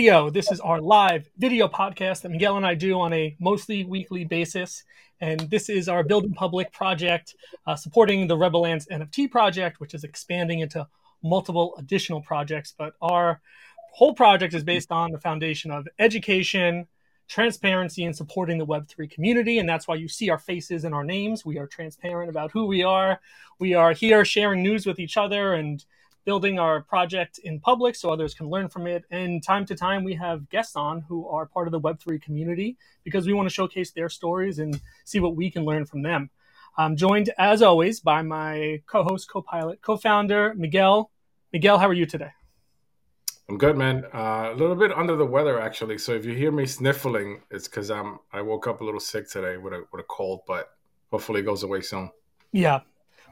This is our live video podcast that Miguel and I do on a mostly weekly basis. And this is our Building Public project uh, supporting the Rebel NFT project, which is expanding into multiple additional projects. But our whole project is based on the foundation of education, transparency, and supporting the Web3 community. And that's why you see our faces and our names. We are transparent about who we are. We are here sharing news with each other and building our project in public so others can learn from it. And time to time, we have guests on who are part of the Web3 community because we want to showcase their stories and see what we can learn from them. I'm joined, as always, by my co host, co pilot, co founder, Miguel. Miguel, how are you today? I'm good, man. Uh, a little bit under the weather, actually. So if you hear me sniffling, it's because I'm I woke up a little sick today with a with a cold, but hopefully it goes away soon. Yeah.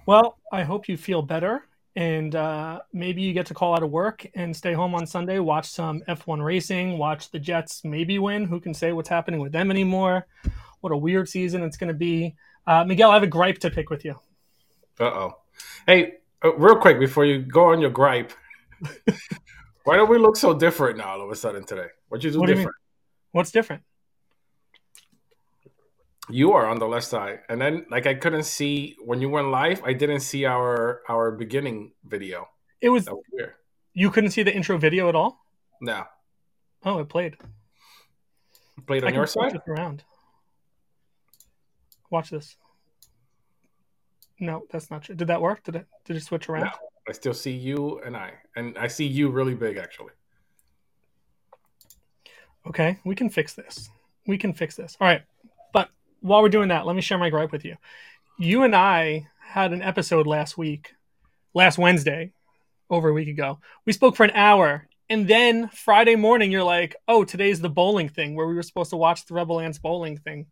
Well, I hope you feel better and uh, maybe you get to call out of work and stay home on Sunday, watch some F1 racing, watch the Jets maybe win. Who can say what's happening with them anymore? What a weird season it's going to be. Uh, Miguel, I have a gripe to pick with you. Uh oh. Hey, real quick before you go on your gripe, why don't we look so different now all of a sudden today? What you do what different? Do you What's different? You are on the left side. And then like i couldn't see when you went live i didn't see our our beginning video. It was, was weird. You couldn't see the intro video at all? No. Oh it played. It played on I your side? around. Watch this. No that's not true. Did that work? Did it did it switch around? No, i still see you and i. And i see you really big actually. Okay we can fix this. We can fix this. All right while we're doing that, let me share my gripe with you. You and I had an episode last week, last Wednesday, over a week ago. We spoke for an hour. And then Friday morning, you're like, oh, today's the bowling thing where we were supposed to watch the Rebel Ants bowling thing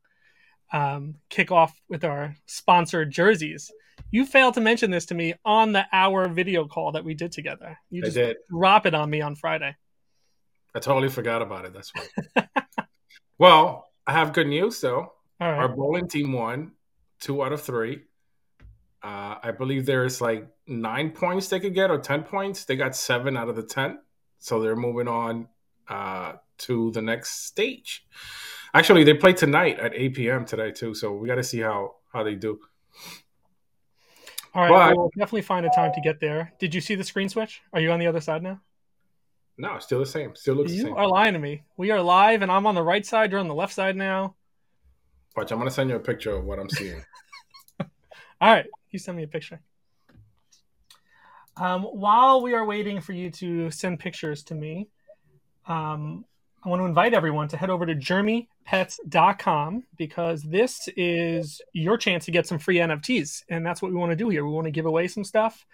um, kick off with our sponsored jerseys. You failed to mention this to me on the hour video call that we did together. You just did. drop it on me on Friday. I totally forgot about it. That's why. well, I have good news though. Right. Our bowling team won two out of three. Uh, I believe there's like nine points they could get or 10 points. They got seven out of the 10. So they're moving on uh, to the next stage. Actually, they play tonight at 8 p.m. today, too. So we got to see how, how they do. All right. But, we'll definitely find a time to get there. Did you see the screen switch? Are you on the other side now? No, still the same. Still looks you the same. You are lying to me. We are live, and I'm on the right side. You're on the left side now. Watch, I'm gonna send you a picture of what I'm seeing. All right, you send me a picture. Um, while we are waiting for you to send pictures to me, um, I want to invite everyone to head over to germypets.com because this is your chance to get some free NFTs. And that's what we want to do here. We want to give away some stuff.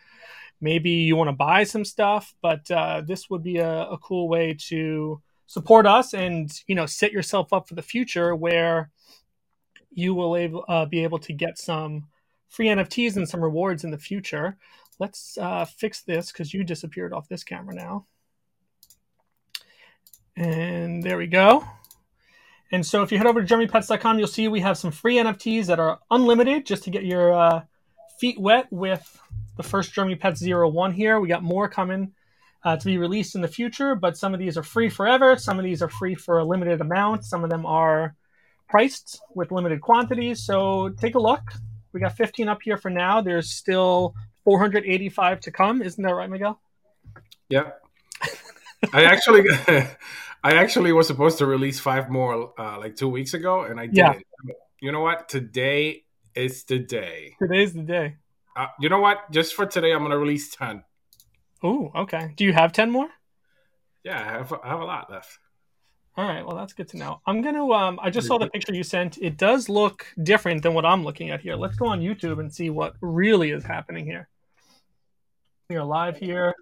Maybe you want to buy some stuff, but uh, this would be a, a cool way to support us and you know set yourself up for the future where you will uh, be able to get some free NFTs and some rewards in the future. Let's uh, fix this because you disappeared off this camera now. And there we go. And so if you head over to germypets.com, you'll see we have some free NFTs that are unlimited just to get your uh, feet wet with the first Germy Pets 01 here. We got more coming uh, to be released in the future, but some of these are free forever. Some of these are free for a limited amount. Some of them are priced with limited quantities. So take a look. We got 15 up here for now. There's still 485 to come. Isn't that right, Miguel? Yeah. I actually, I actually was supposed to release five more uh, like two weeks ago, and I didn't. Yeah. You know what? Today is the day. Today's the day. Uh, you know what? Just for today, I'm gonna release ten. Oh, okay. Do you have ten more? Yeah, I have. I have a lot left. All right, well that's good to know. I'm gonna. Um, I just saw the picture you sent. It does look different than what I'm looking at here. Let's go on YouTube and see what really is happening here. We are live here.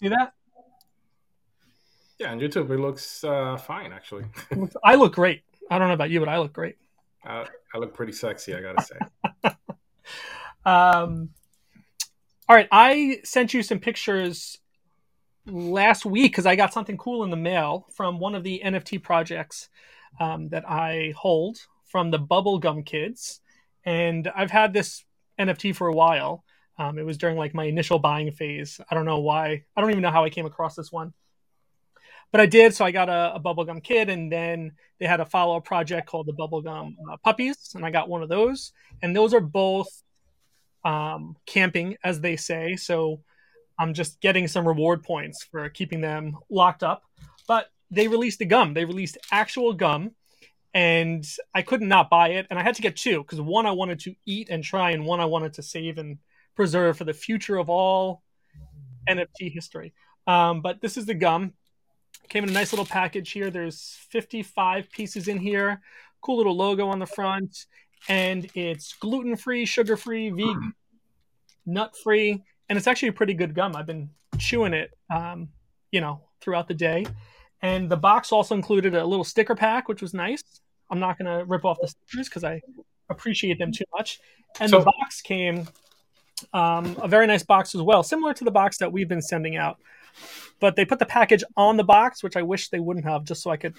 See that? Yeah, on YouTube it looks uh, fine actually. I look great. I don't know about you, but I look great. Uh, I look pretty sexy, I gotta say. um, all right, I sent you some pictures last week because I got something cool in the mail from one of the NFT projects um, that I hold from the Bubblegum Kids, and I've had this NFT for a while. Um, it was during like my initial buying phase. I don't know why. I don't even know how I came across this one. but I did. So I got a, a bubblegum kid, and then they had a follow up project called the bubblegum uh, puppies, and I got one of those. And those are both um, camping, as they say. So I'm just getting some reward points for keeping them locked up. But they released the gum. They released actual gum, and I couldn't not buy it. And I had to get two because one I wanted to eat and try, and one I wanted to save and preserve for the future of all NFT history. Um, but this is the gum. Came in a nice little package here. There's 55 pieces in here. Cool little logo on the front. And it's gluten free, sugar free, vegan, nut free. And it's actually a pretty good gum. I've been chewing it, um, you know, throughout the day. And the box also included a little sticker pack, which was nice. I'm not going to rip off the stickers because I appreciate them too much. And so, the box came um, a very nice box as well, similar to the box that we've been sending out. But they put the package on the box, which I wish they wouldn't have, just so I could,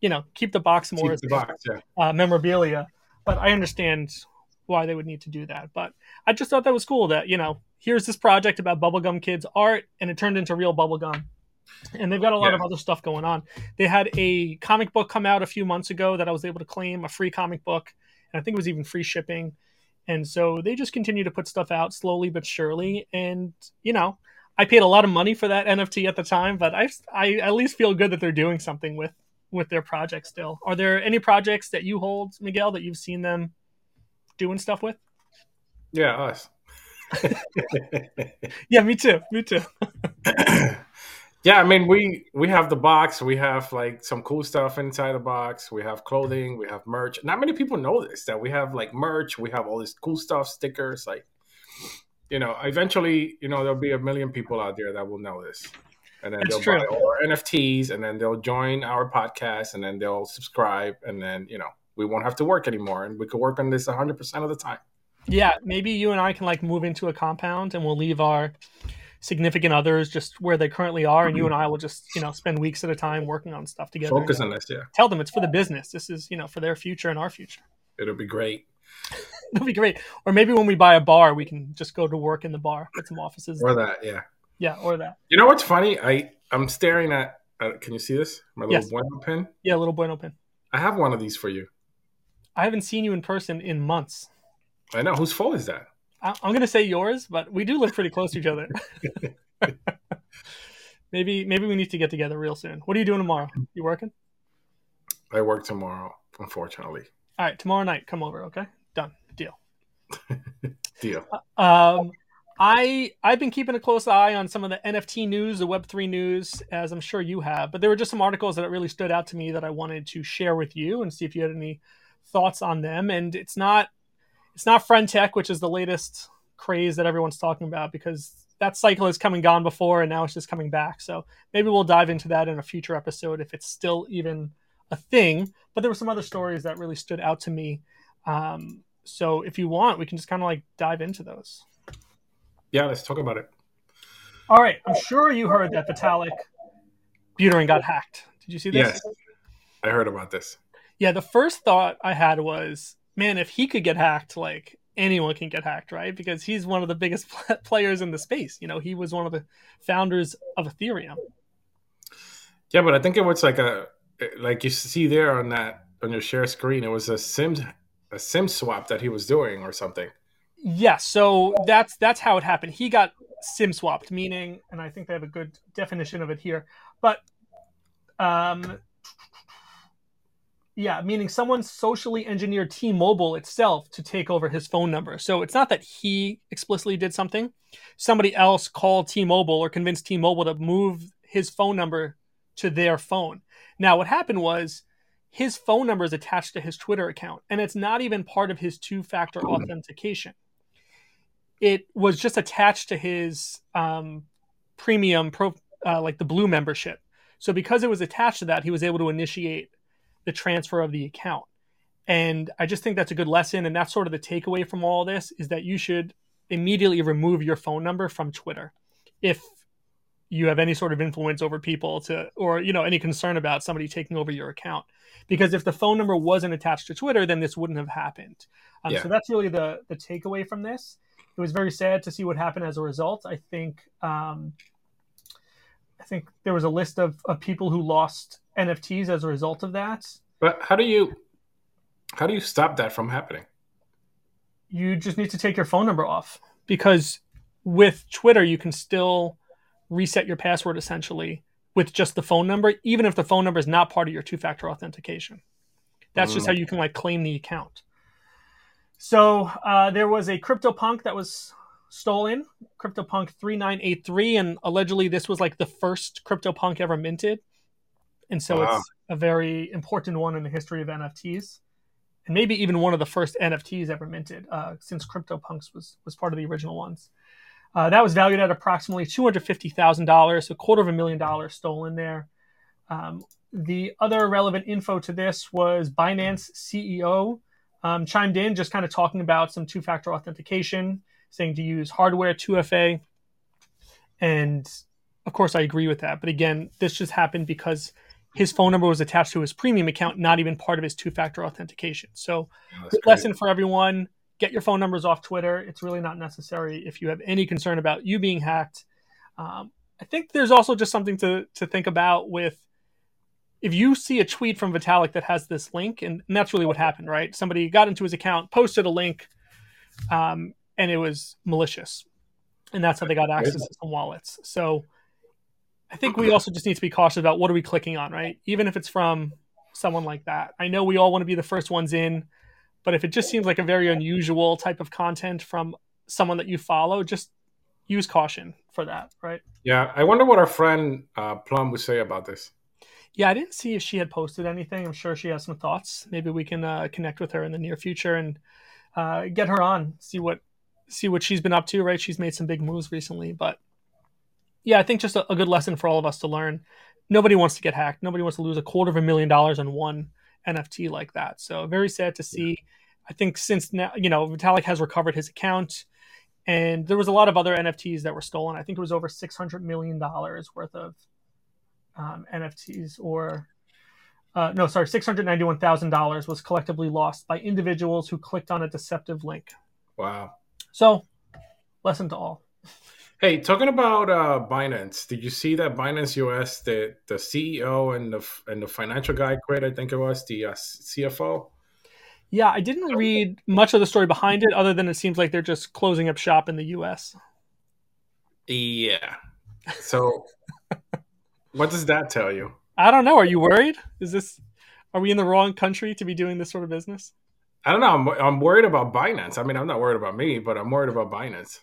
you know, keep the box more box, yeah. uh, memorabilia. But I understand why they would need to do that. But I just thought that was cool that, you know, here's this project about bubblegum kids art and it turned into real bubblegum. And they've got a lot yeah. of other stuff going on. They had a comic book come out a few months ago that I was able to claim, a free comic book. And I think it was even free shipping. And so they just continue to put stuff out slowly but surely. And, you know, I paid a lot of money for that NFT at the time, but I, I at least feel good that they're doing something with with their project still. Are there any projects that you hold, Miguel, that you've seen them doing stuff with? Yeah, us. yeah, me too. Me too. Yeah, I mean we we have the box. We have like some cool stuff inside the box. We have clothing. We have merch. Not many people know this that we have like merch. We have all this cool stuff, stickers. Like, you know, eventually, you know, there'll be a million people out there that will know this, and then That's they'll true. buy all our NFTs, and then they'll join our podcast, and then they'll subscribe, and then you know we won't have to work anymore, and we could work on this 100 percent of the time. Yeah, maybe you and I can like move into a compound, and we'll leave our significant others just where they currently are, and you and I will just you know spend weeks at a time working on stuff together. Focus on this, yeah. Tell them it's for the business. This is you know for their future and our future. It'll be great. It'll be great. Or maybe when we buy a bar, we can just go to work in the bar, get some offices. Or that, yeah. Yeah, or that. You know what's funny? I I'm staring at. Uh, can you see this? My little yes. bueno pin. Yeah, little bueno pin. I have one of these for you. I haven't seen you in person in months. I know. Whose fault is that? I'm going to say yours, but we do live pretty close to each other. maybe maybe we need to get together real soon. What are you doing tomorrow? You working? I work tomorrow, unfortunately. All right, tomorrow night, come over. Okay, done. Deal. Deal. Uh, um, I I've been keeping a close eye on some of the NFT news, the Web three news, as I'm sure you have. But there were just some articles that really stood out to me that I wanted to share with you and see if you had any thoughts on them. And it's not it's not friend tech, which is the latest craze that everyone's talking about because that cycle has come and gone before and now it's just coming back. So maybe we'll dive into that in a future episode if it's still even a thing. But there were some other stories that really stood out to me. Um, so if you want, we can just kind of like dive into those. Yeah, let's talk about it. All right. I'm sure you heard that Vitalik Buterin got hacked. Did you see this? Yes. I heard about this. Yeah, the first thought I had was, man, if he could get hacked, like anyone can get hacked, right? Because he's one of the biggest players in the space. You know, he was one of the founders of Ethereum. Yeah, but I think it was like a like you see there on that on your share screen. It was a sim a sim swap that he was doing or something. Yeah, so that's that's how it happened. He got sim swapped, meaning, and I think they have a good definition of it here. But um, yeah, meaning someone socially engineered T-Mobile itself to take over his phone number. So it's not that he explicitly did something. Somebody else called T-Mobile or convinced T-Mobile to move his phone number to their phone. Now, what happened was his phone number is attached to his Twitter account, and it's not even part of his two-factor authentication. It was just attached to his um, premium pro, uh, like the blue membership. So because it was attached to that, he was able to initiate the transfer of the account. And I just think that's a good lesson. And that's sort of the takeaway from all this is that you should immediately remove your phone number from Twitter if you have any sort of influence over people to or you know any concern about somebody taking over your account because if the phone number wasn't attached to twitter then this wouldn't have happened um, yeah. so that's really the the takeaway from this it was very sad to see what happened as a result i think um, I think there was a list of, of people who lost NFTs as a result of that. But how do you how do you stop that from happening? You just need to take your phone number off because with Twitter you can still reset your password essentially with just the phone number, even if the phone number is not part of your two-factor authentication. That's mm. just how you can like claim the account. So uh, there was a CryptoPunk that was stolen, CryptoPunk 3983, and allegedly this was like the first CryptoPunk ever minted. And so wow. it's a very important one in the history of NFTs. And maybe even one of the first NFTs ever minted, uh, since CryptoPunks was was part of the original ones. Uh, that was valued at approximately two hundred fifty thousand dollars, a quarter of a million dollars stolen there. Um, the other relevant info to this was Binance CEO um, chimed in, just kind of talking about some two-factor authentication saying to use hardware 2FA. And of course, I agree with that. But again, this just happened because his phone number was attached to his premium account, not even part of his two factor authentication. So, good lesson for everyone get your phone numbers off Twitter. It's really not necessary if you have any concern about you being hacked. Um, I think there's also just something to, to think about with if you see a tweet from Vitalik that has this link, and, and that's really what happened, right? Somebody got into his account, posted a link, um, and it was malicious, and that's how they got access to some wallets. So I think we also just need to be cautious about what are we clicking on, right? Even if it's from someone like that. I know we all want to be the first ones in, but if it just seems like a very unusual type of content from someone that you follow, just use caution for that, right? Yeah, I wonder what our friend uh, Plum would say about this. Yeah, I didn't see if she had posted anything. I'm sure she has some thoughts. Maybe we can uh, connect with her in the near future and uh, get her on, see what see what she's been up to. Right, she's made some big moves recently, but yeah, I think just a, a good lesson for all of us to learn. Nobody wants to get hacked. Nobody wants to lose a quarter of a million dollars on one NFT like that. So very sad to see. I think since now, you know, Vitalik has recovered his account, and there was a lot of other NFTs that were stolen. I think it was over six hundred million dollars worth of um, NFTs, or uh, no, sorry, six hundred ninety-one thousand dollars was collectively lost by individuals who clicked on a deceptive link. Wow. So, lesson to all. Hey, talking about uh, Binance, did you see that Binance US, the the CEO and the and the financial guy quit? I think it was the uh, CFO. Yeah, I didn't read much of the story behind it, other than it seems like they're just closing up shop in the US. Yeah. So, what does that tell you? I don't know. Are you worried? Is this? Are we in the wrong country to be doing this sort of business? I don't know. I'm, I'm worried about Binance. I mean, I'm not worried about me, but I'm worried about Binance.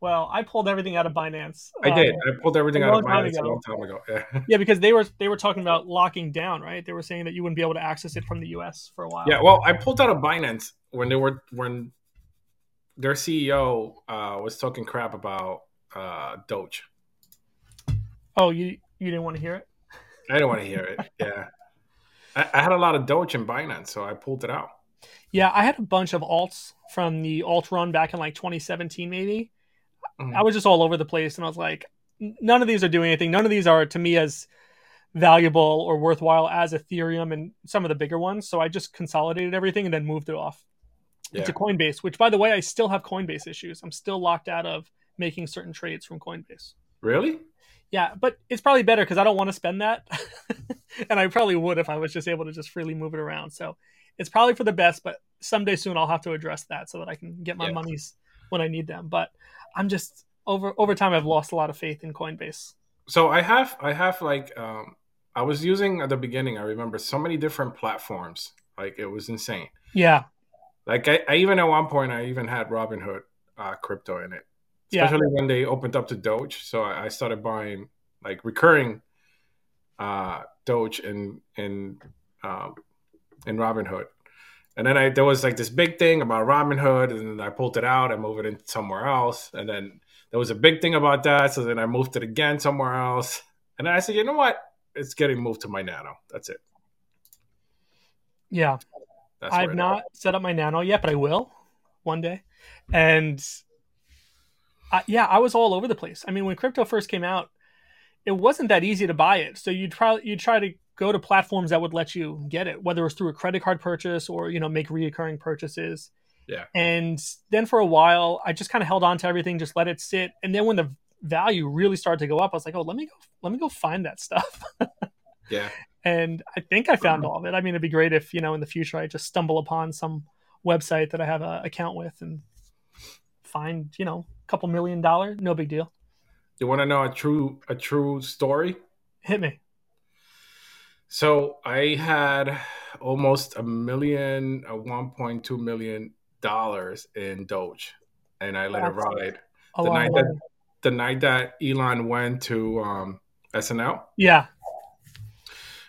Well, I pulled everything out of Binance. I did. Um, I pulled everything out of Binance a long time ago. Yeah. yeah, because they were they were talking about locking down, right? They were saying that you wouldn't be able to access it from the US for a while. Yeah, well, I pulled out of Binance when they were when their CEO uh, was talking crap about uh, Doge. Oh, you you didn't want to hear it? I didn't want to hear it. Yeah. I, I had a lot of Doge in Binance, so I pulled it out. Yeah, I had a bunch of alts from the alt run back in like 2017, maybe Mm-hmm. I was just all over the place, and I was like, none of these are doing anything. None of these are to me as valuable or worthwhile as Ethereum and some of the bigger ones. So I just consolidated everything and then moved it off yeah. to Coinbase. Which, by the way, I still have Coinbase issues. I'm still locked out of making certain trades from Coinbase. Really? Yeah, but it's probably better because I don't want to spend that, and I probably would if I was just able to just freely move it around. So it's probably for the best. But someday soon I'll have to address that so that I can get my yeah. monies when I need them. But I'm just over over time I've lost a lot of faith in Coinbase. So I have I have like um I was using at the beginning, I remember so many different platforms. Like it was insane. Yeah. Like I, I even at one point I even had Robinhood uh, crypto in it. Especially yeah. when they opened up to Doge. So I, I started buying like recurring uh Doge in in um in Robinhood. And then I there was like this big thing about Robinhood, and then I pulled it out. I moved it in somewhere else, and then there was a big thing about that. So then I moved it again somewhere else, and then I said, you know what? It's getting moved to my Nano. That's it. Yeah, That's I've not set up my Nano yet, but I will one day. And I, yeah, I was all over the place. I mean, when crypto first came out, it wasn't that easy to buy it. So you'd try you'd try to go to platforms that would let you get it, whether it was through a credit card purchase or you know make reoccurring purchases. Yeah. And then for a while, I just kind of held on to everything, just let it sit. And then when the value really started to go up, I was like, oh, let me go, let me go find that stuff. yeah. And I think I found mm-hmm. all of it. I mean, it'd be great if you know in the future I just stumble upon some website that I have an account with and find you know a couple million dollar, no big deal. You want to know a true a true story? Hit me. So I had almost a million, a one point two million dollars in Doge, and I let That's it ride. The night that the night that Elon went to um, SNL. Yeah.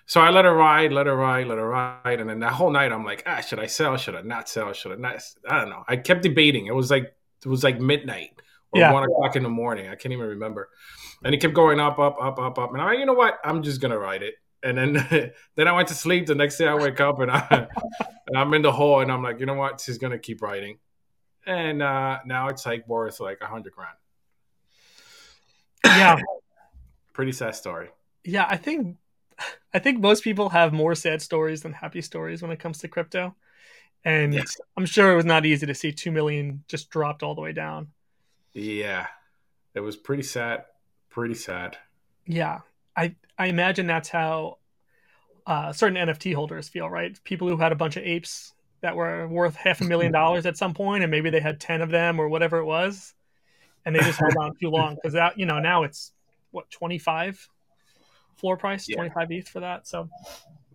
So I let her ride, let her ride, let her ride, and then that whole night I'm like, ah, should I sell? Should I not sell? Should I not? I don't know. I kept debating. It was like it was like midnight or yeah. one o'clock in the morning. I can't even remember. And it kept going up, up, up, up, up. And I'm like, you know what? I'm just gonna ride it. And then then I went to sleep. The next day I wake up and, I, and I'm in the hole and I'm like, you know what? She's gonna keep riding. And uh, now it's like worth like a hundred grand. Yeah. Pretty sad story. Yeah, I think I think most people have more sad stories than happy stories when it comes to crypto. And yes. I'm sure it was not easy to see 2 million just dropped all the way down. Yeah. It was pretty sad. Pretty sad. Yeah. I I imagine that's how uh, certain NFT holders feel, right? People who had a bunch of apes that were worth half a million dollars at some point, and maybe they had 10 of them or whatever it was, and they just held on too long because that, you know, now it's what, 25 floor price, yeah. 25 ETH for that. So,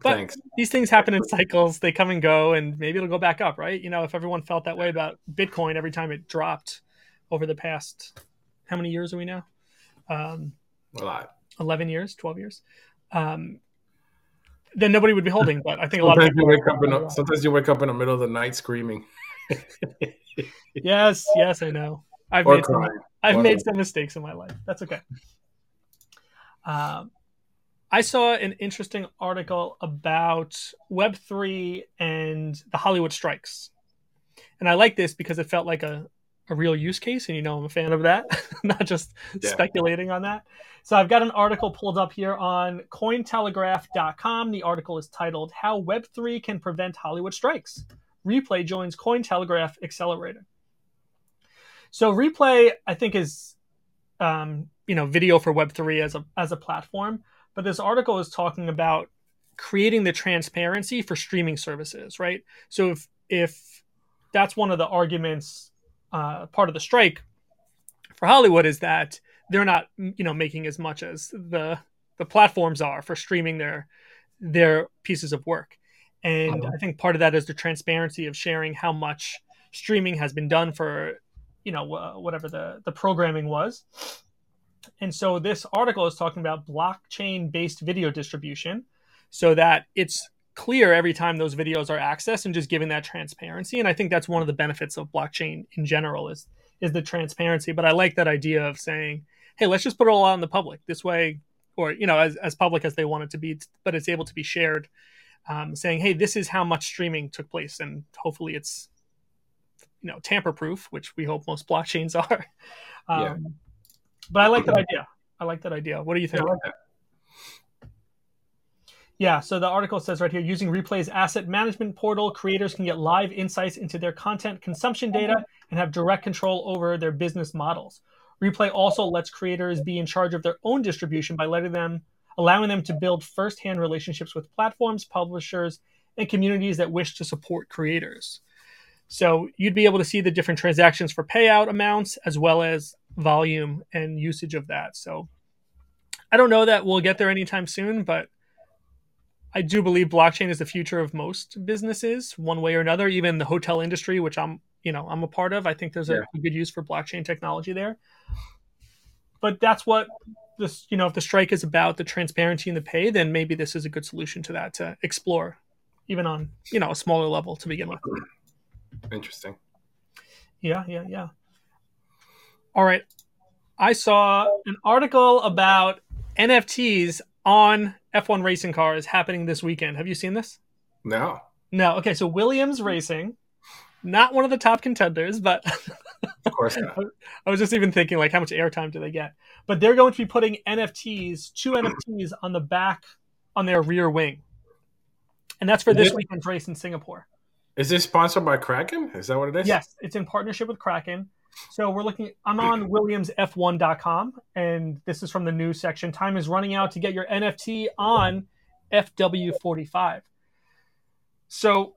but Thanks. these things happen in cycles. They come and go, and maybe it'll go back up, right? You know, if everyone felt that way about Bitcoin every time it dropped over the past, how many years are we now? Um, a lot. 11 years, 12 years. Um, then nobody would be holding. But I think a lot sometimes of you wake up in a, sometimes you wake up in the middle of the night screaming. yes, yes, I know. I've or made some, I've made some mistakes in my life. That's okay. Um, I saw an interesting article about Web3 and the Hollywood strikes. And I like this because it felt like a, a real use case. And you know, I'm a fan of that, not just yeah. speculating on that. So I've got an article pulled up here on Cointelegraph.com. The article is titled How Web3 Can Prevent Hollywood Strikes. Replay joins Cointelegraph Accelerator. So Replay, I think, is um, you know video for Web3 as a as a platform. But this article is talking about creating the transparency for streaming services, right? So if if that's one of the arguments, uh, part of the strike for Hollywood is that they're not, you know, making as much as the the platforms are for streaming their their pieces of work. And uh-huh. I think part of that is the transparency of sharing how much streaming has been done for, you know, whatever the the programming was. And so this article is talking about blockchain based video distribution so that it's clear every time those videos are accessed and just giving that transparency. And I think that's one of the benefits of blockchain in general is is the transparency. But I like that idea of saying, hey, let's just put it all out in the public. This way, or you know, as, as public as they want it to be, but it's able to be shared. Um, saying, hey, this is how much streaming took place, and hopefully it's you know tamper proof, which we hope most blockchains are. Um, yeah. But I like that idea. I like that idea. What do you think? Yeah, yeah, so the article says right here using Replay's asset management portal, creators can get live insights into their content consumption data mm-hmm. and have direct control over their business models. Replay also lets creators be in charge of their own distribution by letting them allowing them to build first-hand relationships with platforms, publishers, and communities that wish to support creators. So you'd be able to see the different transactions for payout amounts as well as volume and usage of that. So I don't know that we'll get there anytime soon, but I do believe blockchain is the future of most businesses, one way or another. Even the hotel industry, which I'm, you know, I'm a part of. I think there's yeah. a good use for blockchain technology there. But that's what this, you know, if the strike is about the transparency and the pay, then maybe this is a good solution to that to explore, even on, you know, a smaller level to begin with. Interesting. Yeah, yeah, yeah. All right. I saw an article about NFTs on F1 racing car is happening this weekend. Have you seen this? No. No. Okay, so Williams Racing, not one of the top contenders, but of course not. I was just even thinking like how much airtime do they get? But they're going to be putting NFTs, two NFTs on the back on their rear wing. And that's for this weekend's race in Singapore. Is this sponsored by Kraken? Is that what it is? Yes, it's in partnership with Kraken. So we're looking. I'm on WilliamsF1.com, and this is from the news section. Time is running out to get your NFT on FW45. So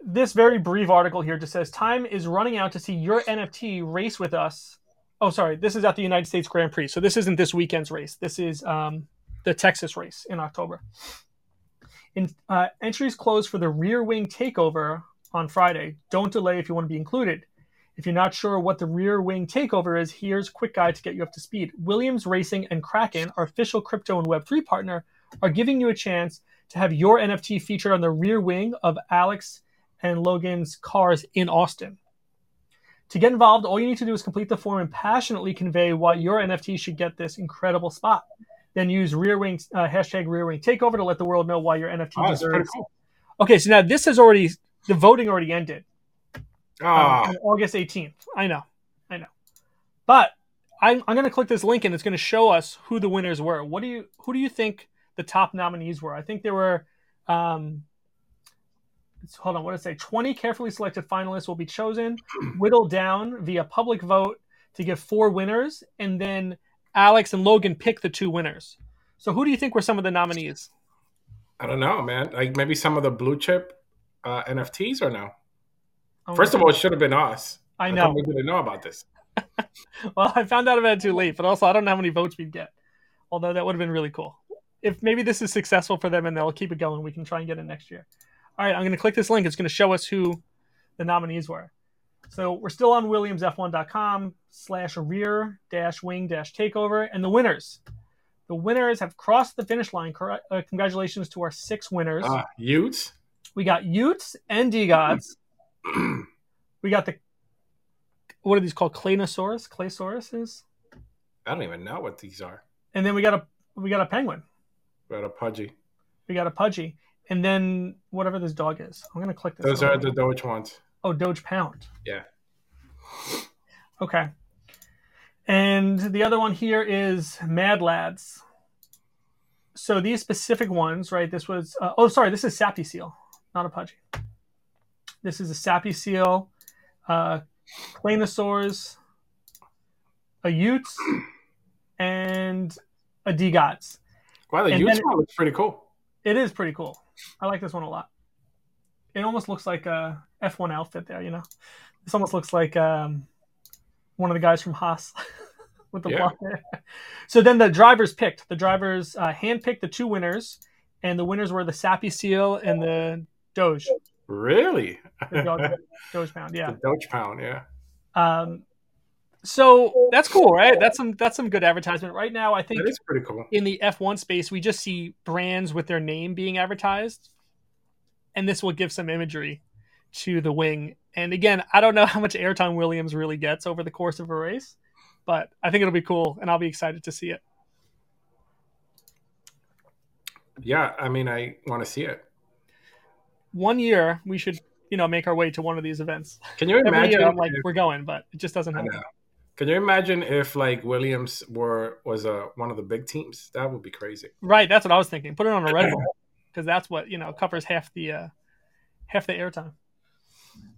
this very brief article here just says time is running out to see your NFT race with us. Oh, sorry, this is at the United States Grand Prix. So this isn't this weekend's race. This is um, the Texas race in October. In, uh, entries close for the rear wing takeover on Friday. Don't delay if you want to be included. If you're not sure what the rear wing takeover is, here's a quick guide to get you up to speed. Williams Racing and Kraken, our official crypto and Web3 partner, are giving you a chance to have your NFT featured on the rear wing of Alex and Logan's cars in Austin. To get involved, all you need to do is complete the form and passionately convey why your NFT should get this incredible spot. Then use rear wing uh, hashtag rear wing takeover to let the world know why your NFT oh, deserves. Cool. Okay, so now this has already the voting already ended. Oh. Um, August 18th. I know, I know, but I'm, I'm going to click this link and it's going to show us who the winners were. What do you who do you think the top nominees were? I think there were um, hold on, what did it say? 20 carefully selected finalists will be chosen, whittled down via public vote to give four winners, and then Alex and Logan pick the two winners. So who do you think were some of the nominees? I don't know, man. Like maybe some of the blue chip uh, NFTs or no? Oh, First of all, it should have been us. I know. We didn't know about this. well, I found out about it too late, but also I don't know how many votes we'd get. Although that would have been really cool. If maybe this is successful for them and they'll keep it going, we can try and get it next year all right, I'm going to click this link. It's going to show us who the nominees were. So we're still on williamsf1.com slash rear dash wing dash takeover. And the winners. The winners have crossed the finish line. Uh, congratulations to our six winners. Uh, y00ts. We got y00ts and DeGods. we got the, what are these called? Claynosaurz? Claysaurus I don't even know what these are. And then we got a, we got a penguin. We got a pudgy. We got a pudgy and then whatever this dog is. I'm gonna click this. Those are the Doge ones. Oh, Doge Pound. Yeah. Okay. And the other one here is Mad Lads. So these specific ones, right? This was uh, oh, sorry, this is Sappy Seal, not a Pudgy. This is a Sappy Seal, uh, Claynosaurz, a y00ts, and a DeGods. Wow, the y00ts one looks pretty cool. It is pretty cool. I like this one a lot. It almost looks like a F1 outfit there, you know? This almost looks like um, one of the guys from Haas with the yeah. hair. So then the drivers picked. The drivers uh, handpicked the two winners, and the winners were the Sappy Seal and the Doge. Really? The Doge Pound, yeah. The Doge Pound, yeah. Um, so that's cool, right? That's some that's some good advertisement. Right now, I think is pretty cool. In the F1 space, we just see brands with their name being advertised, and this will give some imagery to the wing. And again, I don't know how much airtime Williams really gets over the course of a race, but I think it'll be cool, and I'll be excited to see it. Yeah, I mean, I want to see it. One year, we should, you know, make our way to one of these events. Can you imagine? Year, I'm like, if... we're going, but it just doesn't happen. Can you imagine if like Williams were was a one of the big teams? That would be crazy. Right, that's what I was thinking. Put it on a Red Bull because that's what you know covers half the uh, half the airtime.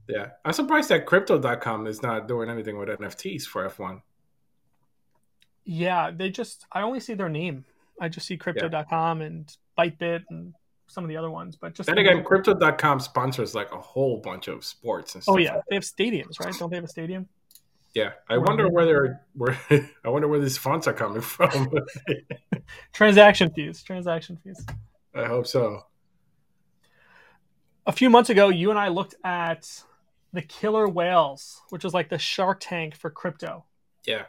Yeah, I'm surprised that Crypto.com is not doing anything with NFTs for F1. Yeah, they just I only see their name. I just see Crypto.com yeah. and Bybit and some of the other ones, but just then again, Crypto.com sponsors like a whole bunch of sports and oh, stuff. Oh yeah, like they have stadiums, right? Don't they have a stadium? Yeah, I wonder where they're where I wonder where these fonts are coming from. transaction fees, transaction fees. I hope so. A few months ago, you and I looked at the killer whales, which is like the Shark Tank for crypto. Yeah.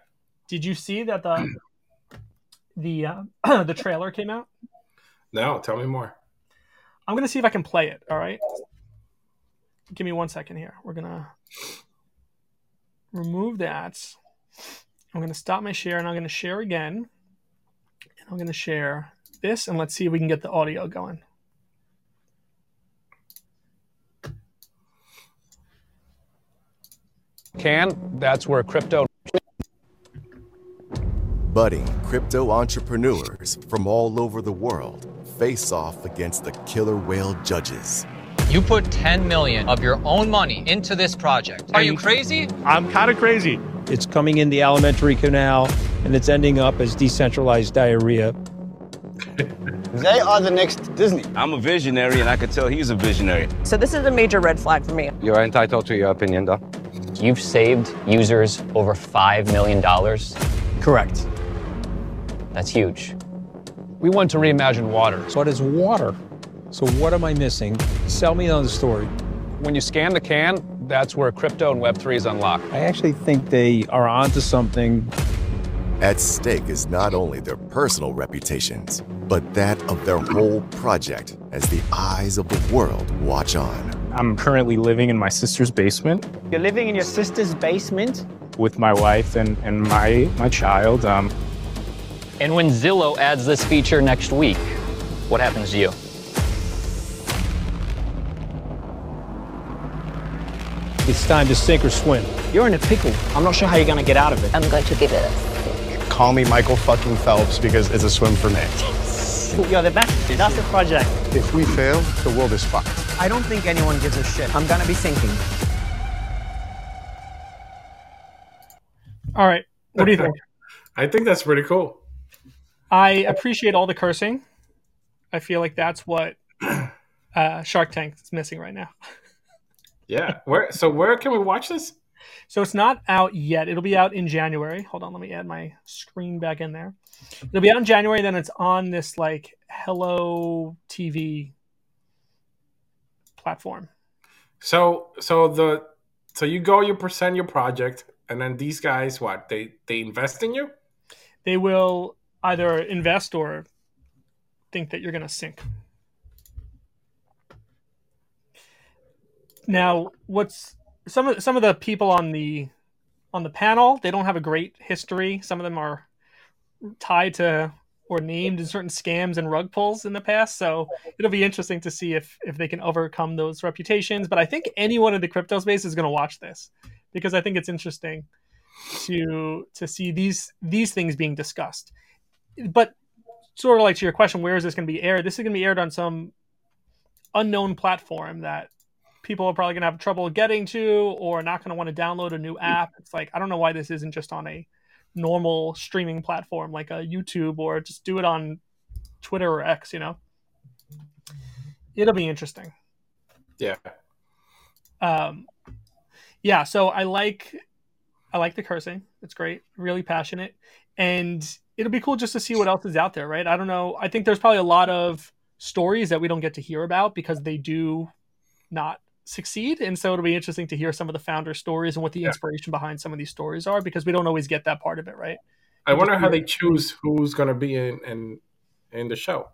Did you see that the the uh, the trailer came out? No, tell me more. I'm gonna see if I can play it. All right. Give me one second here. We're gonna remove that. I'm going to stop my share and I'm going to share again. And I'm going to share this and let's see if we can get the audio going. Can, that's where crypto. Budding crypto entrepreneurs from all over the world face off against the killer whale judges. You put 10 million of your own money into this project. Are you crazy? I'm kind of crazy. It's coming in the alimentary canal and it's ending up as decentralized diarrhea. They are the next Disney. I'm a visionary, and I could tell he's a visionary. So this is a major red flag for me. You're entitled to your opinion, though. You've saved users over $5 million. Correct. That's huge. We want to reimagine water. So what is water? So what am I missing? Sell me on the story. When you scan the can, that's where crypto and Web3 is unlocked. I actually think they are onto something. At stake is not only their personal reputations, but that of their whole project as the eyes of the world watch on. I'm currently living in my sister's basement. You're living in your sister's basement? With my wife and, and my, my child. Um, and when Zillow adds this feature next week, what happens to you? It's time to sink or swim. You're in a pickle. I'm not sure how you're going to get out of it. I'm going to give it a. Call me Michael fucking Phelps because it's a swim for me. You're the best. That's the project. If we fail, the world is fucked. I don't think anyone gives a shit. I'm going to be sinking. All right. What do you think? I think that's pretty cool. I appreciate all the cursing. I feel like that's what uh, Shark Tank is missing right now. Yeah. Where? So where can we watch this? So it's not out yet. It'll be out in January. Hold on, let me add my screen back in there. It'll be out in January. Then it's on this like Hello TV platform. So so the so you go, you present your project, and then these guys, what they they invest in you? They will either invest or think that you're going to sink. Now, what's some of some of the people on the on the panel? They don't have a great history. Some of them are tied to or named in certain scams and rug pulls in the past. So it'll be interesting to see if if they can overcome those reputations. But I think anyone in the crypto space is going to watch this because I think it's interesting to to see these these things being discussed. But sort of like to your question, where is this going to be aired? This is going to be aired on some unknown platform that people are probably going to have trouble getting to or not going to want to download a new app. It's like, I don't know why this isn't just on a normal streaming platform like a YouTube or just do it on Twitter or X, you know? It'll be interesting. Yeah. Um, yeah. So I like, I like the cursing. It's great. Really passionate. And it'll be cool just to see what else is out there, right? I don't know. I think there's probably a lot of stories that we don't get to hear about because they do not succeed. And so it'll be interesting to hear some of the founder stories and what the yeah. inspiration behind some of these stories are because we don't always get that part of it, right? I wonder how they choose who's going to be in, in in the show.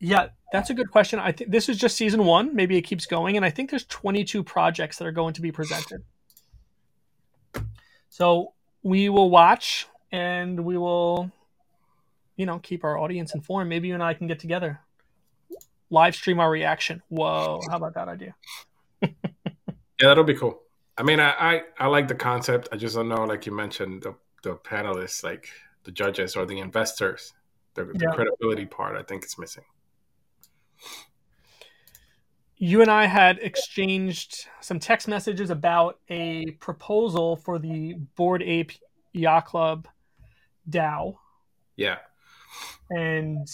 Yeah, that's a good question. I think this is just season one. Maybe it keeps going, and I think there's 22 projects that are going to be presented. So we will watch and we will, you know, keep our audience informed. Maybe you and I can get together, live stream our reaction. Whoa, how about that idea? yeah, that'll be cool. I mean, I, I, I like the concept. I just don't know, like you mentioned, the the panelists, like the judges or the investors, the, the yeah. credibility part. I think it's missing. You and I had exchanged some text messages about a proposal for the Bored Ape Yacht Club DAO. Yeah. And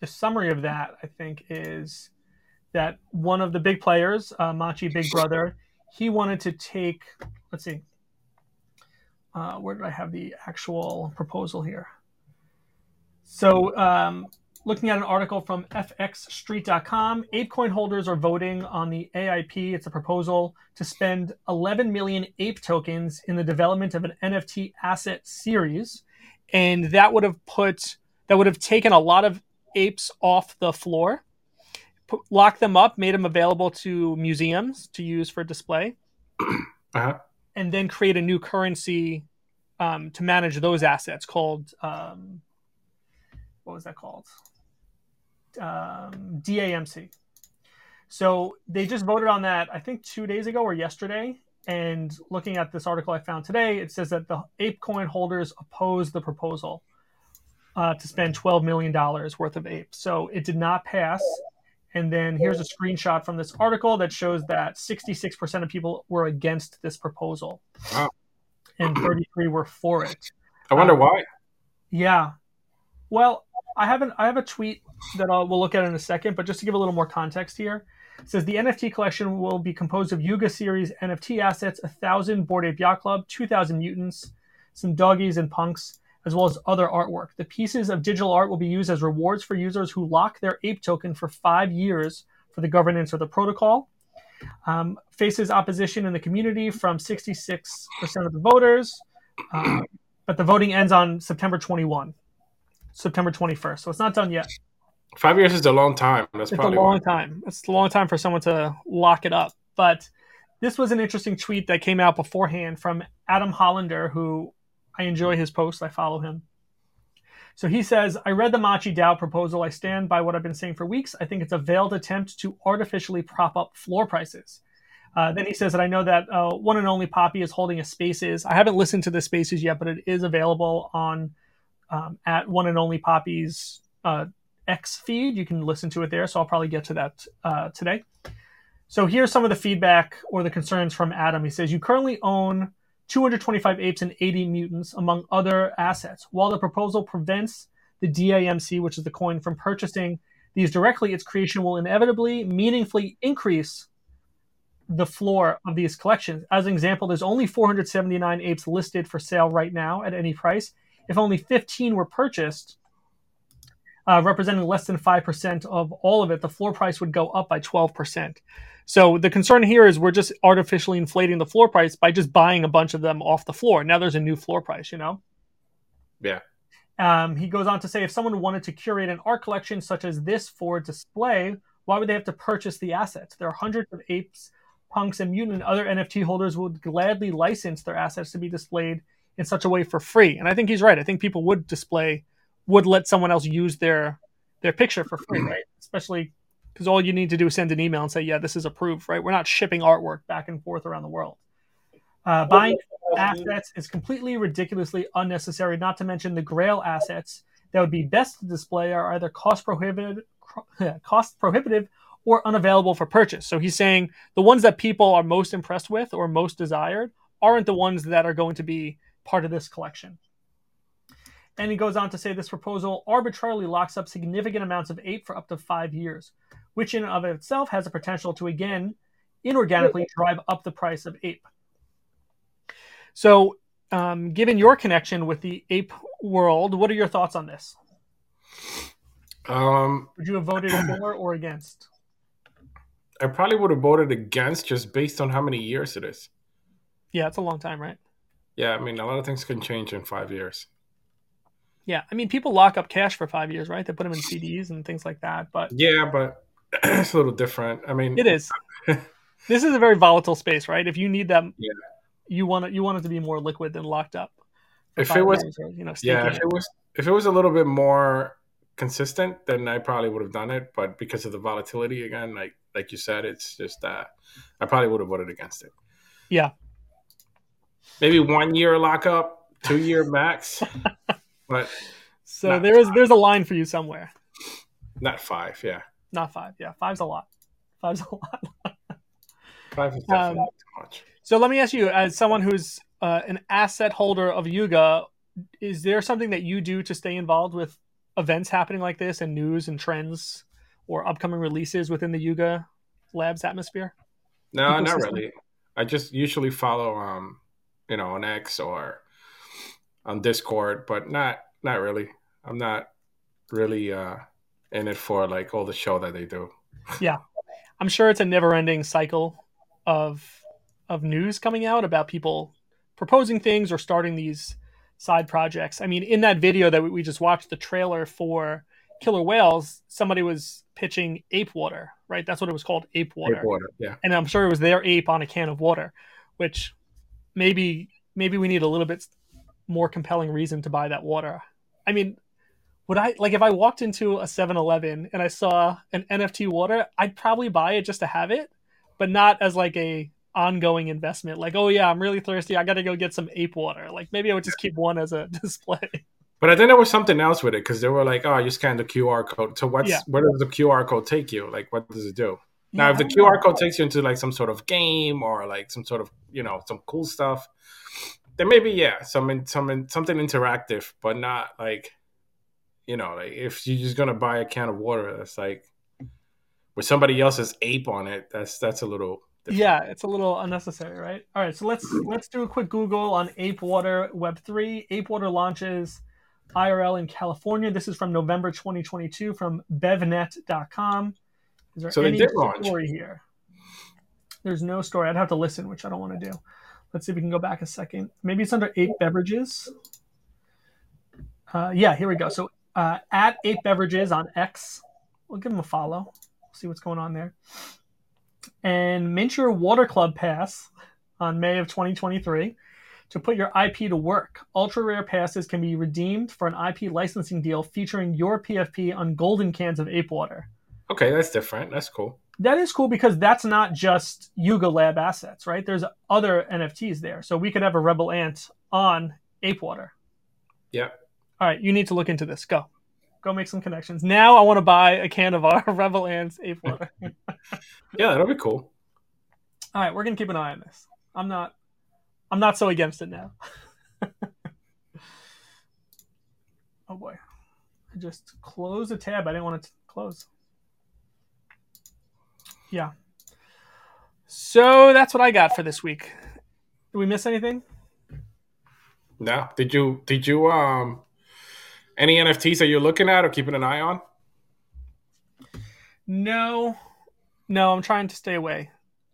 the summary of that, I think, is that one of the big players, uh, Machi Big Brother, he wanted to take. Let's see. Uh, where did I have the actual proposal here? So, um, looking at an article from fxstreet.com, ApeCoin holders are voting on the AIP. It's a proposal to spend 11 million ape tokens in the development of an NFT asset series, and that would have put that would have taken a lot of apes off the floor put, locked them up, made them available to museums to use for display, uh-huh. and then create a new currency um, to manage those assets called um, what was that called? Um, DAMC. So they just voted on that, I think two days ago or yesterday. And looking at this article I found today, it says that the ApeCoin holders oppose the proposal uh, to spend $12 million worth of ape. So it did not pass. And then here's a screenshot from this article that shows that 66% of people were against this proposal. Wow. and 33 were for it. I wonder um, why. Yeah. Well, I haven't. I have a tweet that I'll, we'll look at in a second, but just to give a little more context here, says the NFT collection will be composed of Yuga series NFT assets, a thousand Bored Ape Yacht Club, two thousand mutants, some doggies and punks, as well as other artwork. The pieces of digital art will be used as rewards for users who lock their ape token for five years for the governance of the protocol. Um, faces opposition in the community from 66% of the voters, uh, but the voting ends on September 21, September 21st. So it's not done yet. Five years is a long time. That's it's probably a long why. time. It's a long time for someone to lock it up. But this was an interesting tweet that came out beforehand from Adam Hollander, who I enjoy his posts. I follow him. So he says, I read the Machi DAO proposal. I stand by what I've been saying for weeks. I think it's a veiled attempt to artificially prop up floor prices. Uh, then he says that I know that uh, one and only Poppy is holding a Spaces. I haven't listened to the Spaces yet, but it is available on um, at one and only Poppy's uh, X feed. You can listen to it there. So I'll probably get to that uh, today. So here's some of the feedback or the concerns from Adam. He says you currently own 225 apes and 80 mutants, among other assets. While the proposal prevents the DAMC, which is the coin, from purchasing these directly, its creation will inevitably meaningfully increase the floor of these collections. As an example, there's only 479 apes listed for sale right now at any price. If only 15 were purchased, uh, representing less than 5% of all of it, the floor price would go up by 12%. So the concern here is we're just artificially inflating the floor price by just buying a bunch of them off the floor. Now there's a new floor price, you know? Yeah. Um, he goes on to say if someone wanted to curate an art collection such as this for display, why would they have to purchase the assets? There are hundreds of apes, punks, and mutant and other NFT holders would gladly license their assets to be displayed in such a way for free. And I think he's right. I think people would display, would let someone else use their their picture for free, right? Especially because all you need to do is send an email and say, yeah, this is approved, right? We're not shipping artwork back and forth around the world. Uh, buying assets is completely ridiculously unnecessary, not to mention the grail assets that would be best to display are either cost prohibitive, cost prohibitive or unavailable for purchase. So he's saying the ones that people are most impressed with or most desired aren't the ones that are going to be part of this collection. And he goes on to say this proposal arbitrarily locks up significant amounts of ape for up to five years which in and of itself has a potential to again inorganically drive up the price of ape. So, um, given your connection with the ape world, what are your thoughts on this? Um, would you have voted for or against? I probably would have voted against just based on how many years it is. Yeah, it's a long time, right? Yeah, I mean, a lot of things can change in five years. Yeah, I mean, people lock up cash for five years, right? They put them in CDs and things like that. But yeah, but it's a little different. I mean, it is. this is a very volatile space, right? If you need them, yeah. you want it. You want it to be more liquid than locked up. If it was, or, you know, yeah, if it was, if it was a little bit more consistent, then I probably would have done it. But because of the volatility, again, like like you said, it's just that I probably would have voted against it. Yeah, maybe one year lockup, two year max, but so there is there's a line for you somewhere. Not five, yeah. Not five. Yeah, five's a lot. Five's a lot. five is definitely um, too much. So let me ask you, as someone who's uh, an asset holder of Yuga, is there something that you do to stay involved with events happening like this and news and trends or upcoming releases within the Yuga Labs atmosphere? No, ecosystem? not really. I just usually follow, um, you know, on X or on Discord, but not not really. I'm not really uh, in it for like all the show that they do. yeah, I'm sure it's a never-ending cycle of of news coming out about people proposing things or starting these side projects. I mean, in that video that we just watched, the trailer for Killer Whales, somebody was pitching ape water, right? That's what it was called, ape water. Ape water, yeah. And I'm sure it was their ape on a can of water, which maybe maybe we need a little bit more compelling reason to buy that water. I mean, would I like if I walked into a 7-Eleven and I saw an NFT water, I'd probably buy it just to have it, but not as like a ongoing investment. Like, oh yeah, I'm really thirsty. I got to go get some ape water. Like maybe I would just keep one as a display. But I think there was something else with it because they were like, "Oh, you scan the QR code. So what's yeah. where does the QR code take you? Like, what does it do?" Now, if the QR code takes you into like some sort of game or like some sort of you know some cool stuff, there may be yeah some some something interactive, but not like you know like if you're just gonna buy a can of water, that's like with somebody else's ape on it. That's that's a little. Different. Yeah, it's a little unnecessary, right? All right, so let's let's do a quick Google on Ape Water Web three. Ape Water launches IRL in California. This is from November 2022 from bevnet.com. Is there so any story here? There's no story. I'd have to listen, which I don't want to do. Let's see if we can go back a second. Maybe it's under Ape Beverages. Uh, yeah, here we go. So uh, at Ape Beverages on X, we'll give them a follow. See what's going on there. And mint your Water Club Pass on May of 2023 to put your IP to work. Ultra rare passes can be redeemed for an IP licensing deal featuring your PFP on golden cans of ape water. Okay, that's different. That's cool. That is cool because that's not just Yuga Lab assets, right? There's other NFTs there. So we could have a Rebel Ant on Ape Water. Yeah. All right, you need to look into this. Go. Go make some connections. Now I want to buy a can of our Rebel Ants Ape Water. yeah, that'll be cool. All right, we're gonna keep an eye on this. I'm not I'm not so against it now. oh boy. I just closed a tab I didn't want it to close. Yeah. So that's what I got for this week. Did we miss anything? No. Did you did you um any NFTs that you're looking at or keeping an eye on? No. No, I'm trying to stay away.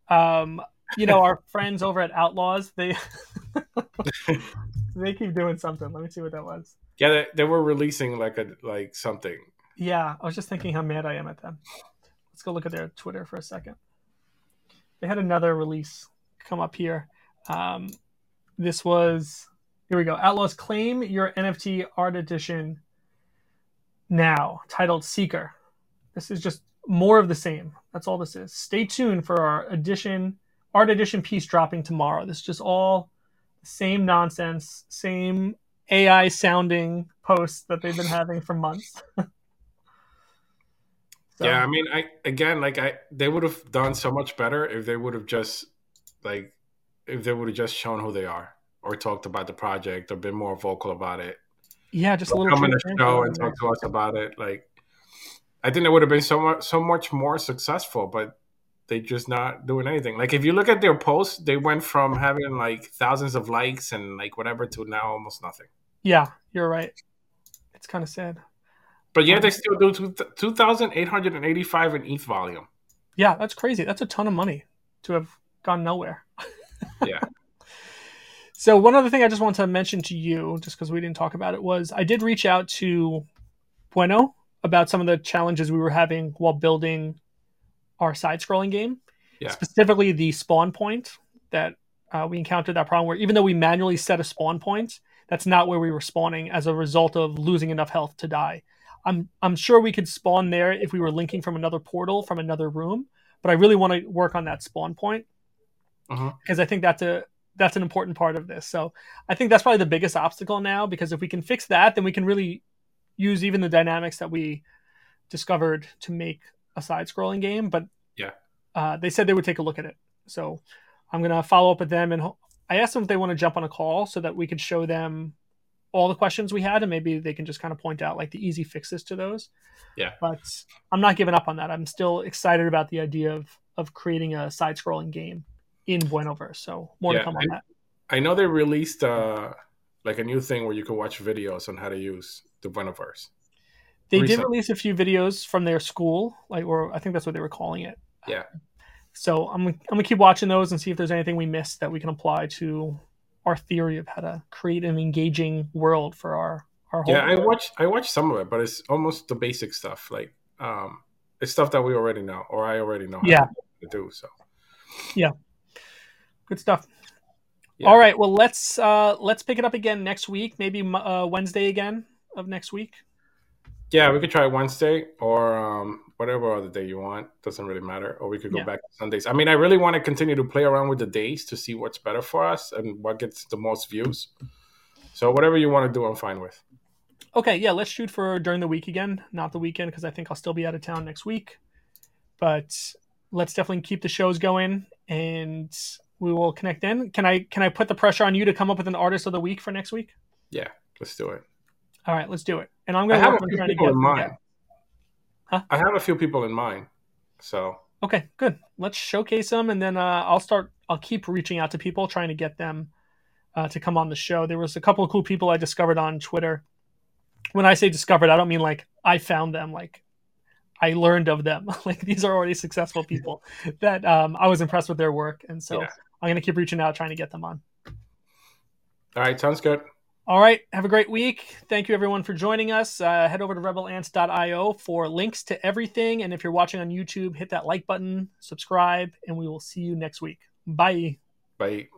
Um you know our friends over at Outlaws they they keep doing something. Let me see what that was. Yeah, they, they were releasing like a like something. Yeah, I was just thinking how mad I am at them. Let's go look at their Twitter for a second. They had another release come up here. Um, this was here we go. Outlaws claim your NFT art edition now, titled Seeker. This is just more of the same. That's all this is. Stay tuned for our edition art edition piece dropping tomorrow. This is just all the same nonsense, same AI sounding posts that they've been having for months. so. Yeah, I mean, I again, like I, they would have done so much better if they would have just like if they would have just shown who they are or talked about the project or been more vocal about it. Yeah, just a little come in the show and talk to us about it. Like, I think it would have been so much so much more successful, but they just not doing anything. Like if you look at their posts, they went from having like thousands of likes and like whatever to now almost nothing. Yeah, you're right. It's kind of sad. But yeah, they still do 2,885 in ETH volume. Yeah, that's crazy. That's a ton of money to have gone nowhere. yeah. So one other thing I just want to mention to you, just because we didn't talk about it, was I did reach out to Bueno about some of the challenges we were having while building our side-scrolling game. Yeah. Specifically, the spawn point that uh, we encountered that problem where even though we manually set a spawn point, that's not where we were spawning as a result of losing enough health to die. I'm I'm sure we could spawn there if we were linking from another portal from another room, but I really want to work on that spawn point because uh-huh. I think that's a that's an important part of this. So I think that's probably the biggest obstacle now because if we can fix that, then we can really use even the dynamics that we discovered to make a side-scrolling game. But yeah, uh, they said they would take a look at it. So I'm gonna follow up with them and I asked them if they want to jump on a call so that we could show them all the questions we had and maybe they can just kind of point out like the easy fixes to those. Yeah. But I'm not giving up on that. I'm still excited about the idea of of creating a side-scrolling game in Buenoverse. So more yeah, to come on I, that. I know they released uh like a new thing where you can watch videos on how to use the Buenoverse. They Recently. did release a few videos from their school, like or I think that's what they were calling it. Yeah. So I'm I'm gonna keep watching those and see if there's anything we missed that we can apply to our theory of how to create an engaging world for our our whole. Yeah, world. I watch I watch some of it, but it's almost the basic stuff. Like um, it's stuff that we already know, or I already know. yeah. To do so. Yeah. Good stuff. Yeah. All right. Well, let's uh let's pick it up again next week. Maybe uh, Wednesday again of next week. Yeah, we could try Wednesday or um, whatever other day you want. Doesn't really matter. Or we could go Yeah. back to Sundays. I mean, I really want to continue to play around with the days to see what's better for us and what gets the most views. So whatever you want to do, I'm fine with. Okay, yeah, let's shoot for during the week again, not the weekend, because I think I'll still be out of town next week. But let's definitely keep the shows going, and we will connect in. Can I can I put the pressure on you to come up with an artist of the week for next week? Yeah, let's do it. All right, let's do it. And I'm going to work on trying to get in mind. Huh? I have a few people in mind. So okay, good. Let's showcase them, and then uh, I'll start. I'll keep reaching out to people, trying to get them uh, to come on the show. There was a couple of cool people I discovered on Twitter. When I say discovered, I don't mean like I found them. Like I learned of them. like these are already successful people that um, I was impressed with their work, and so yeah. I'm going to keep reaching out, trying to get them on. All right, sounds good. All right, have a great week. Thank you everyone for joining us. Uh, head over to rebelants.io for links to everything, and if you're watching on YouTube, hit that like button, subscribe, and we will see you next week. Bye. Bye.